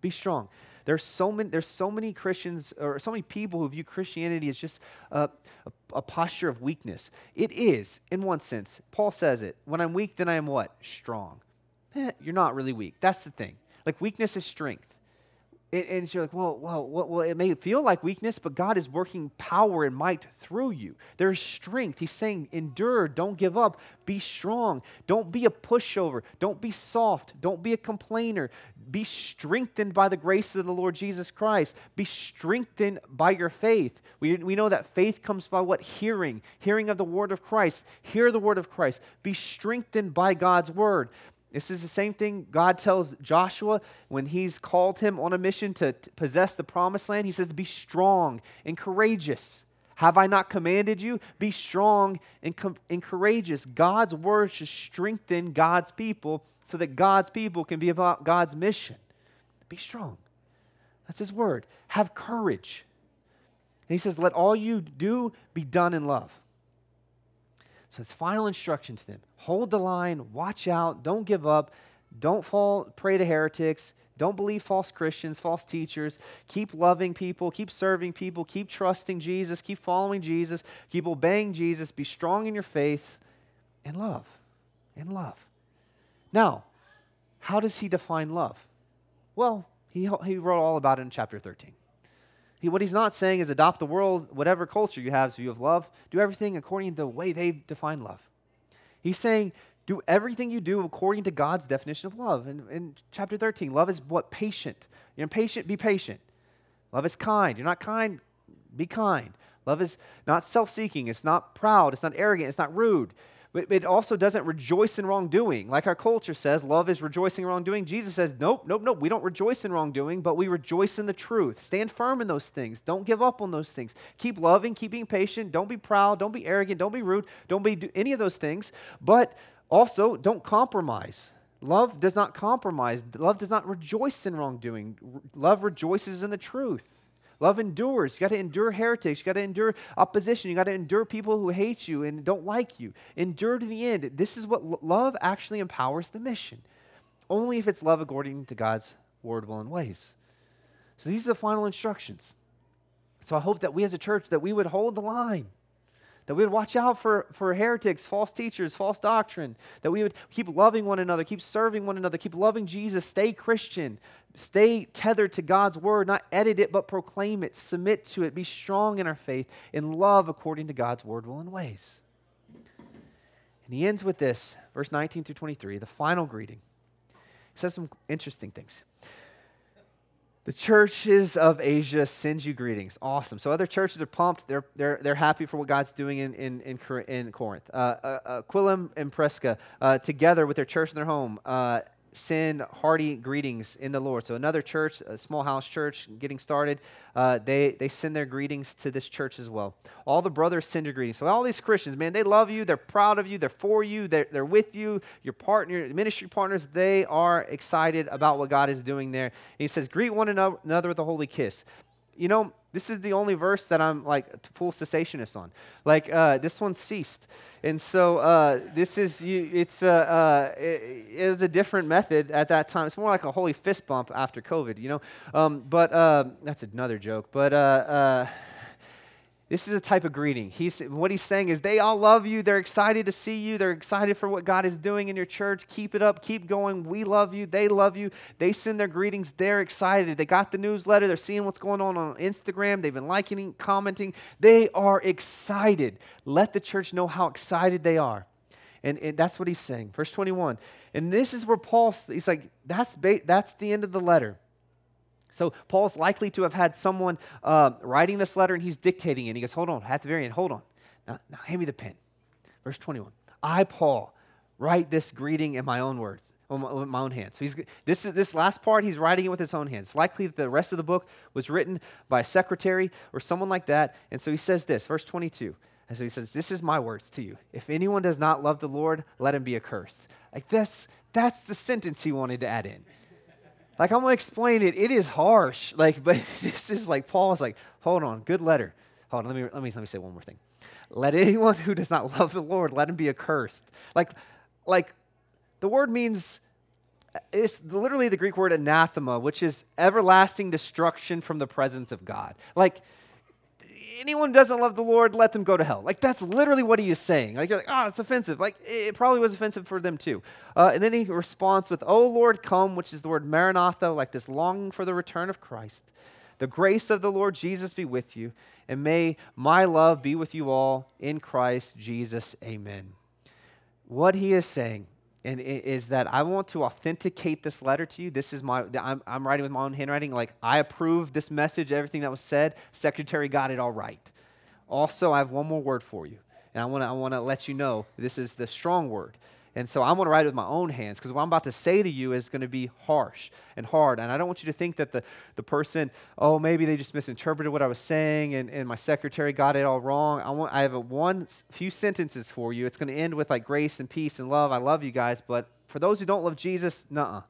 Be strong. There's so many, there's so many Christians or so many people who view Christianity as just a, a, a posture of weakness. It is, in one sense. Paul says it. When I'm weak, then I am what? Strong. Eh, you're not really weak. That's the thing. Like weakness is strength. And, you're like, well, well, well, it may feel like weakness, but God is working power and might through you. There's strength. He's saying, endure, don't give up, be strong. Don't be a pushover. Don't be soft. Don't be a complainer. Be strengthened by the grace of the Lord Jesus Christ. Be strengthened by your faith. We, we know that faith comes by what? Hearing. Hearing of the word of Christ. Hear the word of Christ. Be strengthened by God's word. This is the same thing God tells Joshua when he's called him on a mission to possess the promised land. He says, Be strong and courageous. Have I not commanded you? Be strong and, com- and courageous. God's word should strengthen God's people so that God's people can be about God's mission. Be strong. That's his word. Have courage. And he says, Let all you do be done in love. So it's final instruction to them hold the line, watch out, don't give up, don't fall prey to heretics, don't believe false Christians, false teachers. Keep loving people, keep serving people, keep trusting Jesus, keep following Jesus, keep obeying Jesus, be strong in your faith, and love. And love. Now, how does he define love? Well, he, he wrote all about it in chapter 13. He, what he's not saying is adopt the world, whatever culture you have, so you have love, do everything according to the way they define love. He's saying, do everything you do according to God's definition of love. In, in chapter 13, love is what? Patient. You're impatient, be patient. Love is kind. You're not kind, be kind. Love is not self seeking. It's not proud. It's not arrogant. It's not rude it also doesn't rejoice in wrongdoing. Like our culture says, love is rejoicing in wrongdoing. Jesus says, nope, nope, nope. We don't rejoice in wrongdoing, but we rejoice in the truth. Stand firm in those things. Don't give up on those things. Keep loving, keep being patient. Don't be proud. Don't be arrogant. Don't be rude. Don't be any of those things. But also, don't compromise. Love does not compromise. Love does not rejoice in wrongdoing. Love rejoices in the truth. Love endures. You got to endure heretics. You got to endure opposition. You got to endure people who hate you and don't like you. Endure to the end. This is what love actually empowers the mission. Only if it's love according to God's word, will, and ways. So these are the final instructions. So I hope that we as a church that we would hold the line that we would watch out for, for heretics, false teachers, false doctrine, that we would keep loving one another, keep serving one another, keep loving Jesus, stay Christian, stay tethered to God's word, not edit it, but proclaim it, submit to it, be strong in our faith, in love according to God's word, will, and ways. And he ends with this, verse 19 through 23, the final greeting. He says some interesting things. The churches of Asia send you greetings. Awesome. So other churches are pumped. They're, they're, they're happy for what God's doing in, in, in, in Corinth. Uh, uh, Aquila and Prisca, uh, together with their church in their home, uh, send hearty greetings in the Lord. So another church, a small house church getting started, uh, they, they send their greetings to this church as well. All the brothers send your greetings. So all these Christians, man, they love you. They're proud of you. They're for you. They're, they're with you. Your partner, ministry partners, they are excited about what God is doing there. And he says, greet one another with a holy kiss. You know, this is the only verse that I'm like to full cessationist on. Like uh, this one ceased, and so uh, this is you. It's uh, uh, it, it, was a different method at that time. It's more like a holy fist bump after COVID, you know. Um, but uh, that's another joke. But uh, this is a type of greeting. He's, what he's saying is they all love you. They're excited to see you. They're excited for what God is doing in your church. Keep it up. Keep going. We love you. They love you. They send their greetings. They're excited. They got the newsletter. They're seeing what's going on on Instagram. They've been liking, commenting. They are excited. Let the church know how excited they are. And, and that's what he's saying. Verse 21. And this is where Paul, he's like, that's, ba- that's the end of the letter. So Paul's likely to have had someone uh, writing this letter and he's dictating it. And he goes, Hold on, at the hold on. Now, now hand me the pen. Verse 21. I, Paul, write this greeting in my own words, with my own hands. So he's, this, is, this last part, he's writing it with his own hands. Likely that the rest of the book was written by a secretary or someone like that. And so he says this, verse 22. And so he says, This is my words to you. If anyone does not love the Lord, let him be accursed. Like that's, that's the sentence he wanted to add in. Like I'm gonna explain it. It is harsh. Like, but this is like Paul's like, hold on, good letter. Hold on, let me let me let me say one more thing. Let anyone who does not love the Lord, let him be accursed. Like, like the word means it's literally the Greek word anathema, which is everlasting destruction from the presence of God. Like anyone who doesn't love the Lord, let them go to hell. Like that's literally what he is saying. Like you're like, oh, it's offensive. Like it probably was offensive for them too. Uh, and then he responds with, "Oh Lord, come," which is the word Maranatha, like this longing for the return of Christ. The grace of the Lord Jesus be with you, and may my love be with you all in Christ Jesus. Amen. What he is saying and is that I want to authenticate this letter to you. This is my, I'm, I'm writing with my own handwriting. Like, I approve this message, everything that was said. Secretary got it all right. Also, I have one more word for you. And I want to I wanna let you know this is the strong word. And so I'm going to write it with my own hands because what I'm about to say to you is going to be harsh and hard. And I don't want you to think that the, the person, oh, maybe they just misinterpreted what I was saying and, and my secretary got it all wrong. I, want, I have a one few sentences for you. It's going to end with like grace and peace and love. I love you guys. But for those who don't love Jesus, nah,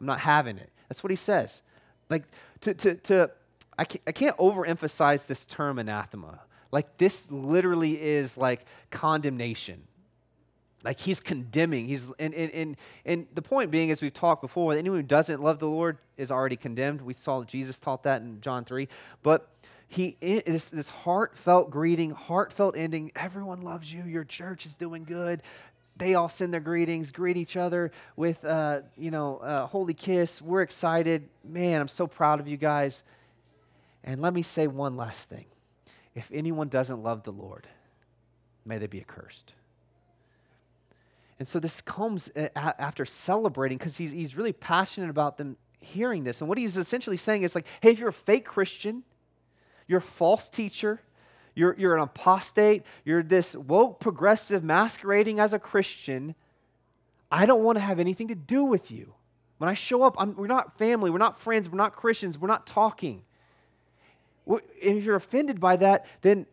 I'm not having it. That's what he says. Like, to, to, to I, can't, I can't overemphasize this term anathema. Like, this literally is like condemnation like he's condemning. He's and, and, and, and the point being, as we've talked before, anyone who doesn't love the Lord is already condemned. We saw Jesus taught that in John 3. But he is this heartfelt greeting, heartfelt ending. Everyone loves you. Your church is doing good. They all send their greetings, greet each other with, uh, you know, a holy kiss. We're excited. Man, I'm so proud of you guys. And let me say one last thing. If anyone doesn't love the Lord, may they be accursed. And so this comes uh, after celebrating because he's, he's really passionate about them hearing this. And what he's essentially saying is like, hey, if you're a fake Christian, you're a false teacher, you're, you're an apostate, you're this woke progressive masquerading as a Christian, I don't want to have anything to do with you. When I show up, I'm, we're not family, we're not friends, we're not Christians, we're not talking. And if you're offended by that, then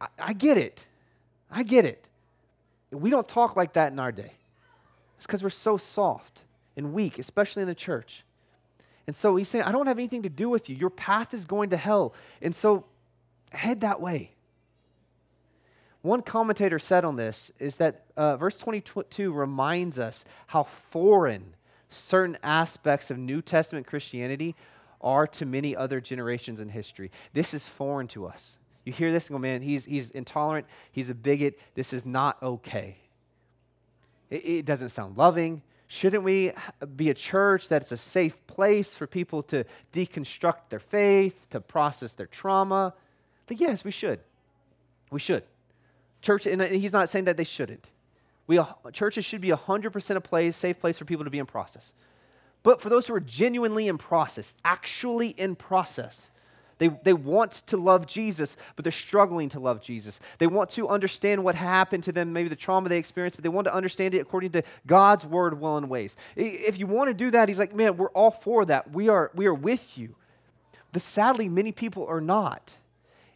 I, I get it. I get it. We don't talk like that in our day. It's because we're so soft and weak, especially in the church. And so he's saying, I don't have anything to do with you. Your path is going to hell. And so head that way. One commentator said on this is that uh, verse 22 reminds us how foreign certain aspects of New Testament Christianity are to many other generations in history. This is foreign to us. You hear this and go, man, he's, he's intolerant, he's a bigot, this is not okay. It, it doesn't sound loving. Shouldn't we be a church that's a safe place for people to deconstruct their faith, to process their trauma? But yes, we should. We should. Church, and he's not saying that they shouldn't. We, uh, churches should be 100% a place, safe place for people to be in process. But for those who are genuinely in process, actually in process, they, they want to love Jesus, but they're struggling to love Jesus. They want to understand what happened to them, maybe the trauma they experienced, but they want to understand it according to God's word, will, and ways. If you want to do that, he's like, man, we're all for that. We are, we are with you. But sadly, many people are not.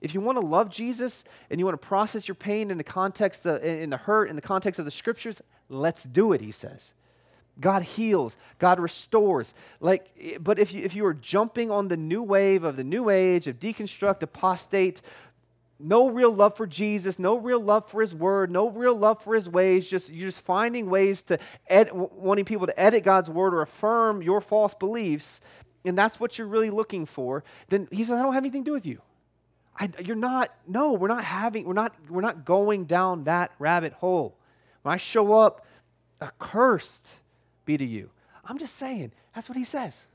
If you want to love Jesus and you want to process your pain in the context, of, in the hurt, in the context of the scriptures, let's do it, he says. God heals, God restores. Like, but if you, if you are jumping on the new wave of the new age of deconstruct, apostate, no real love for Jesus, no real love for His Word, no real love for His ways. Just you're just finding ways to wanting people to edit God's Word or affirm your false beliefs, and that's what you're really looking for. Then He says, "I don't have anything to do with you. I, you're not. No, we're not having. We're not. We're not going down that rabbit hole. When I show up, accursed be to you. I'm just saying, that's what he says.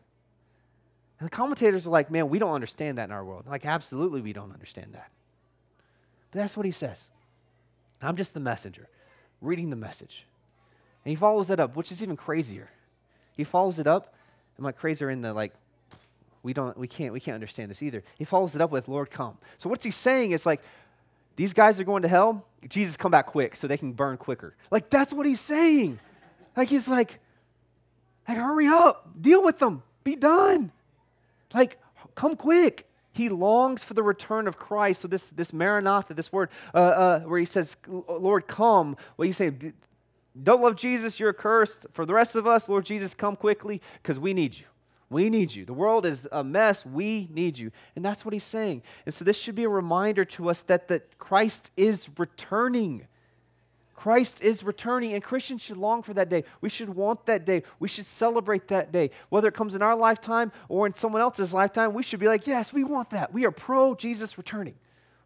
And the commentators are like, man, we don't understand that in our world. Like, absolutely, we don't understand that. But that's what he says. I'm just the messenger, reading the message. And he follows it up, which is even crazier. He follows it up. I'm like crazier in the like, we don't, we can't, we can't understand this either. He follows it up with, Lord, come. So what's he saying? It's like, these guys are going to hell. Jesus, come back quick so they can burn quicker. Like that's what he's saying. Like he's like, like, hurry up, deal with them, be done. Like, come quick. He longs for the return of Christ. So, this, this Maranatha, this word uh, uh, where he says, Lord, come, what he's saying, don't love Jesus, you're cursed. For the rest of us, Lord Jesus, come quickly because we need you. We need you. The world is a mess. We need you. And that's what he's saying. And so this should be a reminder to us that, that Christ is returning. Christ is returning, and Christians should long for that day. We should want that day. We should celebrate that day. Whether it comes in our lifetime or in someone else's lifetime, we should be like, yes, we want that. We are pro Jesus returning.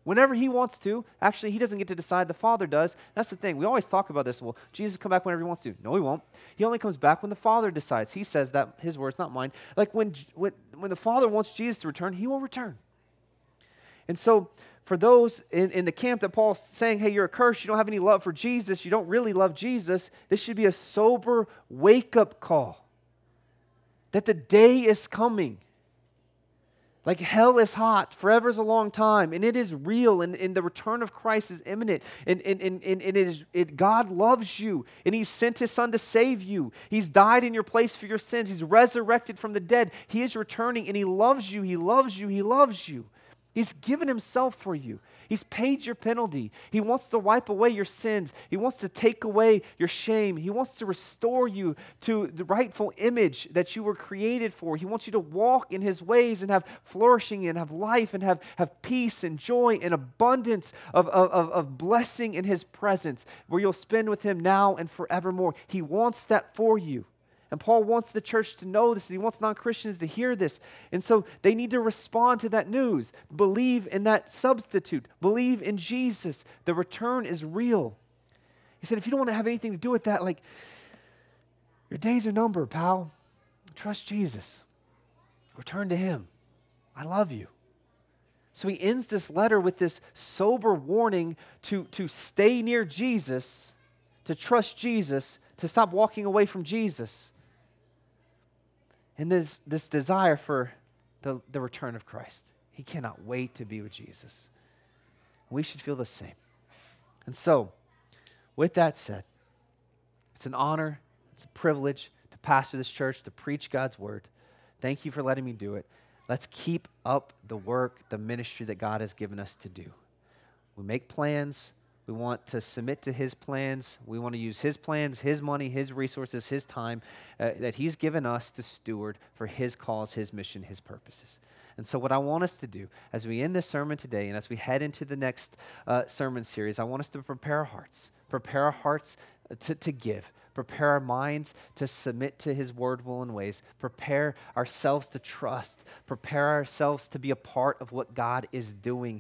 whenever he wants to. Actually, he doesn't get to decide, the Father does. That's the thing. We always talk about this. Well, Jesus come back whenever he wants to. No, he won't. He only comes back when the Father decides. He says that his words, not mine. Like when, when, when the Father wants Jesus to return, he will return. And so, for those in, in the camp that Paul's saying, hey, you're a curse, you don't have any love for Jesus, you don't really love Jesus, this should be a sober wake up call that the day is coming like hell is hot, forever is a long time, and it is real, and, and the return of Christ is imminent. And, and, and, and it is, it, God loves you, and He sent His Son to save you. He's died in your place for your sins. He's resurrected from the dead. He is returning, and He loves you. He loves you. He loves you. He's given himself for you. He's paid your penalty. He wants to wipe away your sins. He wants to take away your shame. He wants to restore you to the rightful image that you were created for. He wants you to walk in his ways and have flourishing and have life and have, have peace and joy and abundance of, of, of blessing in his presence where you'll spend with him now and forevermore. He wants that for you. And Paul wants the church to know this, and he wants non Christians to hear this. And so they need to respond to that news. Believe in that substitute, believe in Jesus. The return is real. He said, if you don't want to have anything to do with that, like, your days are numbered, pal. Trust Jesus. Return to him. I love you. So he ends this letter with this sober warning to, to stay near Jesus, to trust Jesus, to stop walking away from Jesus and this, this desire for the, the return of Christ. He cannot wait to be with Jesus. We should feel the same. And so, with that said, it's an honor, it's a privilege to pastor this church, to preach God's word. Thank you for letting me do it. Let's keep up the work, the ministry that God has given us to do. We make plans, we want to submit to His plans. We want to use His plans, His money, His resources, His time uh, that He's given us to steward for His cause, His mission, His purposes. And so, what I want us to do as we end this sermon today and as we head into the next uh, sermon series, I want us to prepare our hearts, prepare our hearts to, to give, prepare our minds to submit to His word, will, and ways, prepare ourselves to trust, prepare ourselves to be a part of what God is doing